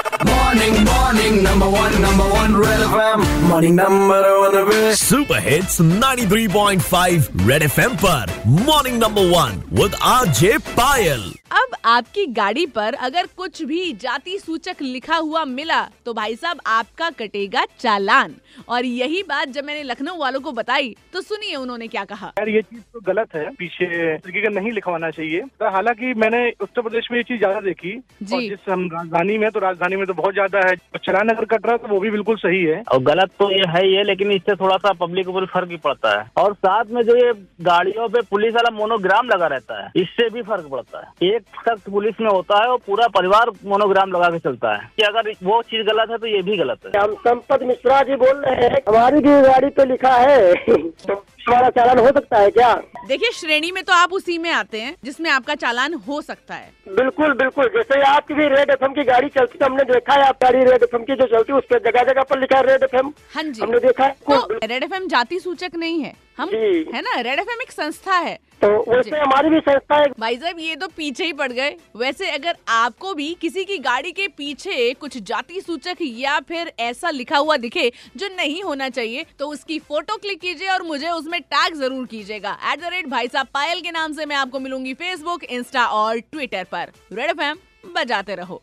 Morning, morning, number one, number one, Red FM. Morning, number one, पे super hits 93.5 red FM पर. Morning number one with RJ Payal अब आपकी गाड़ी पर अगर कुछ भी जाति सूचक लिखा हुआ मिला तो भाई साहब आपका कटेगा चालान। और यही बात जब मैंने लखनऊ वालों को बताई तो सुनिए उन्होंने क्या कहा। यार ये चीज़ तो गलत है। पीछे तरीके का नहीं लिखवाना चाहिए। तो हालाँकि मैंने उत्तर प्रदेश में ये चीज़ ज़्यादा देखी जी। और जिस हम राजधानी में तो राजधानी में तो बहुत ज़्यादा है। चलान अगर कट रहा है तो वो भी बिल्कुल सही है। और गलत तो ये है ही है लेकिन इससे थोड़ा सा पब्लिक ऊपर फ़र्क भी पड़ता है। और साथ में जो ये गाड़ियों पे पुलिस वाला मोनोग्राम लगा रहता है इससे भी फ़र्क पड़ता है। एक शख्स पुलिस में होता है और पूरा परिवार मोनोग्राम लगा के चलता है। कि अगर वो चीज़ गलत है तो ये भी गलत है। हम संपत मिश्रा जी बोल रहे हैं हमारी भी गाड़ी पे लिखा है। तो हमारा चालान हो सकता है क्या? देखिए श्रेणी में तो आप उसी में आते हैं जिसमें आपका चालान हो सकता है। बिल्कुल बिल्कुल। जैसे आपकी भी रेड एफएम की गाड़ी चलती तो हमने देखा है आप गाड़ी रेड एफएम की जो चलती है उस पर जगह जगह पर लिखा है रेड एफ़ हाँ हमने देखा है। तो रेड एफएम जाति सूचक नहीं है। हम है ना रेड एफ़ एक संस्था है। तो वैसे हमारी भी संस्था है भाई साहब ये तो पीछे ही पड़ गए। वैसे अगर आपको भी किसी की गाड़ी के पीछे कुछ जाति सूचक या फिर ऐसा लिखा हुआ दिखे जो नहीं होना चाहिए तो उसकी फ़ोटो क्लिक कीजिए और मुझे उसमें टैग ज़रूर कीजिएगा। एट द रेट भाई साहब पायल के नाम से मैं आपको मिलूँगी फेसबुक इंस्टा और ट्विटर पर। रेड एफ़ बजाते रहो।